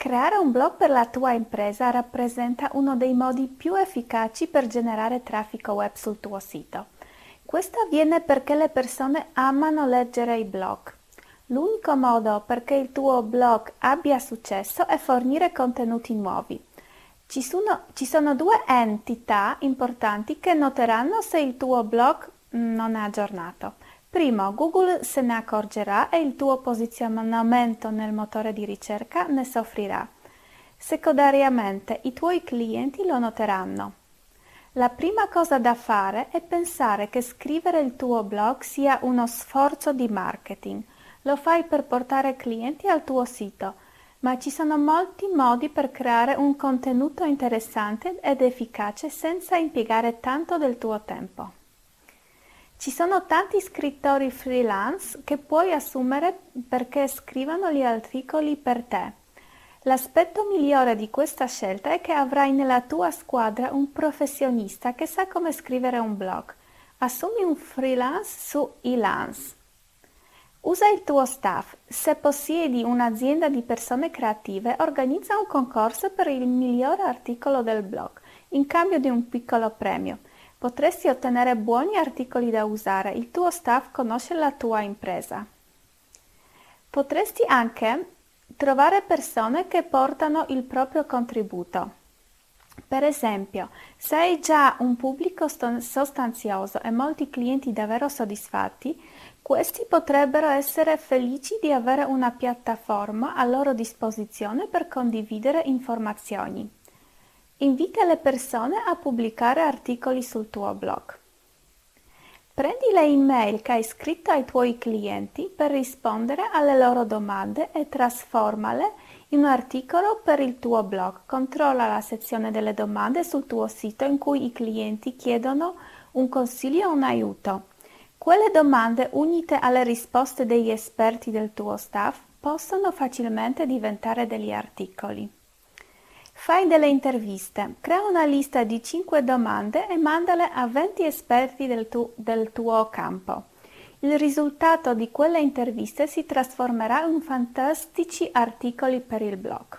Creare un blog per la tua impresa rappresenta uno dei modi più efficaci per generare traffico web sul tuo sito. Questo avviene perché le persone amano leggere i blog. L'unico modo perché il tuo blog abbia successo è fornire contenuti nuovi. Ci sono, ci sono due entità importanti che noteranno se il tuo blog non è aggiornato. Primo, Google se ne accorgerà e il tuo posizionamento nel motore di ricerca ne soffrirà. Secondariamente, i tuoi clienti lo noteranno. La prima cosa da fare è pensare che scrivere il tuo blog sia uno sforzo di marketing. Lo fai per portare clienti al tuo sito, ma ci sono molti modi per creare un contenuto interessante ed efficace senza impiegare tanto del tuo tempo. Ci sono tanti scrittori freelance che puoi assumere perché scrivano gli articoli per te. L'aspetto migliore di questa scelta è che avrai nella tua squadra un professionista che sa come scrivere un blog. Assumi un freelance su Elance. Usa il tuo staff. Se possiedi un'azienda di persone creative, organizza un concorso per il miglior articolo del blog, in cambio di un piccolo premio. Potresti ottenere buoni articoli da usare, il tuo staff conosce la tua impresa. Potresti anche trovare persone che portano il proprio contributo. Per esempio, se hai già un pubblico sostanzioso e molti clienti davvero soddisfatti, questi potrebbero essere felici di avere una piattaforma a loro disposizione per condividere informazioni. Invita le persone a pubblicare articoli sul tuo blog. Prendi le email che hai scritto ai tuoi clienti per rispondere alle loro domande e trasformale in un articolo per il tuo blog. Controlla la sezione delle domande sul tuo sito in cui i clienti chiedono un consiglio o un aiuto. Quelle domande unite alle risposte degli esperti del tuo staff possono facilmente diventare degli articoli. Fai delle interviste, crea una lista di 5 domande e mandale a 20 esperti del, tu- del tuo campo. Il risultato di quelle interviste si trasformerà in fantastici articoli per il blog.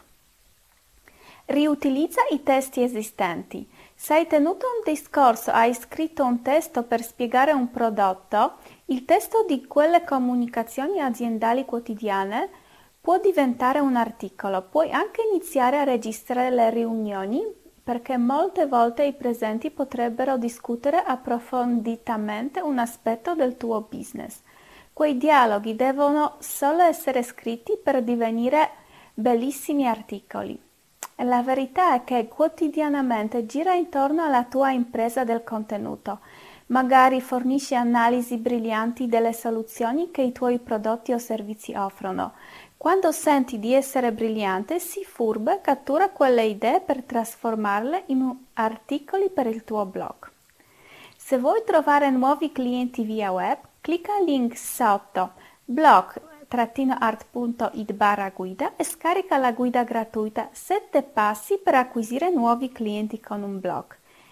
Riutilizza i testi esistenti. Se hai tenuto un discorso, hai scritto un testo per spiegare un prodotto, il testo di quelle comunicazioni aziendali quotidiane Può diventare un articolo, puoi anche iniziare a registrare le riunioni perché molte volte i presenti potrebbero discutere approfonditamente un aspetto del tuo business. Quei dialoghi devono solo essere scritti per divenire bellissimi articoli. La verità è che quotidianamente gira intorno alla tua impresa del contenuto. Magari fornisci analisi brillanti delle soluzioni che i tuoi prodotti o servizi offrono. Quando senti di essere brillante, sii furba cattura quelle idee per trasformarle in articoli per il tuo blog. Se vuoi trovare nuovi clienti via web, clicca il link sotto blog-art.it barra guida e scarica la guida gratuita 7 passi per acquisire nuovi clienti con un blog.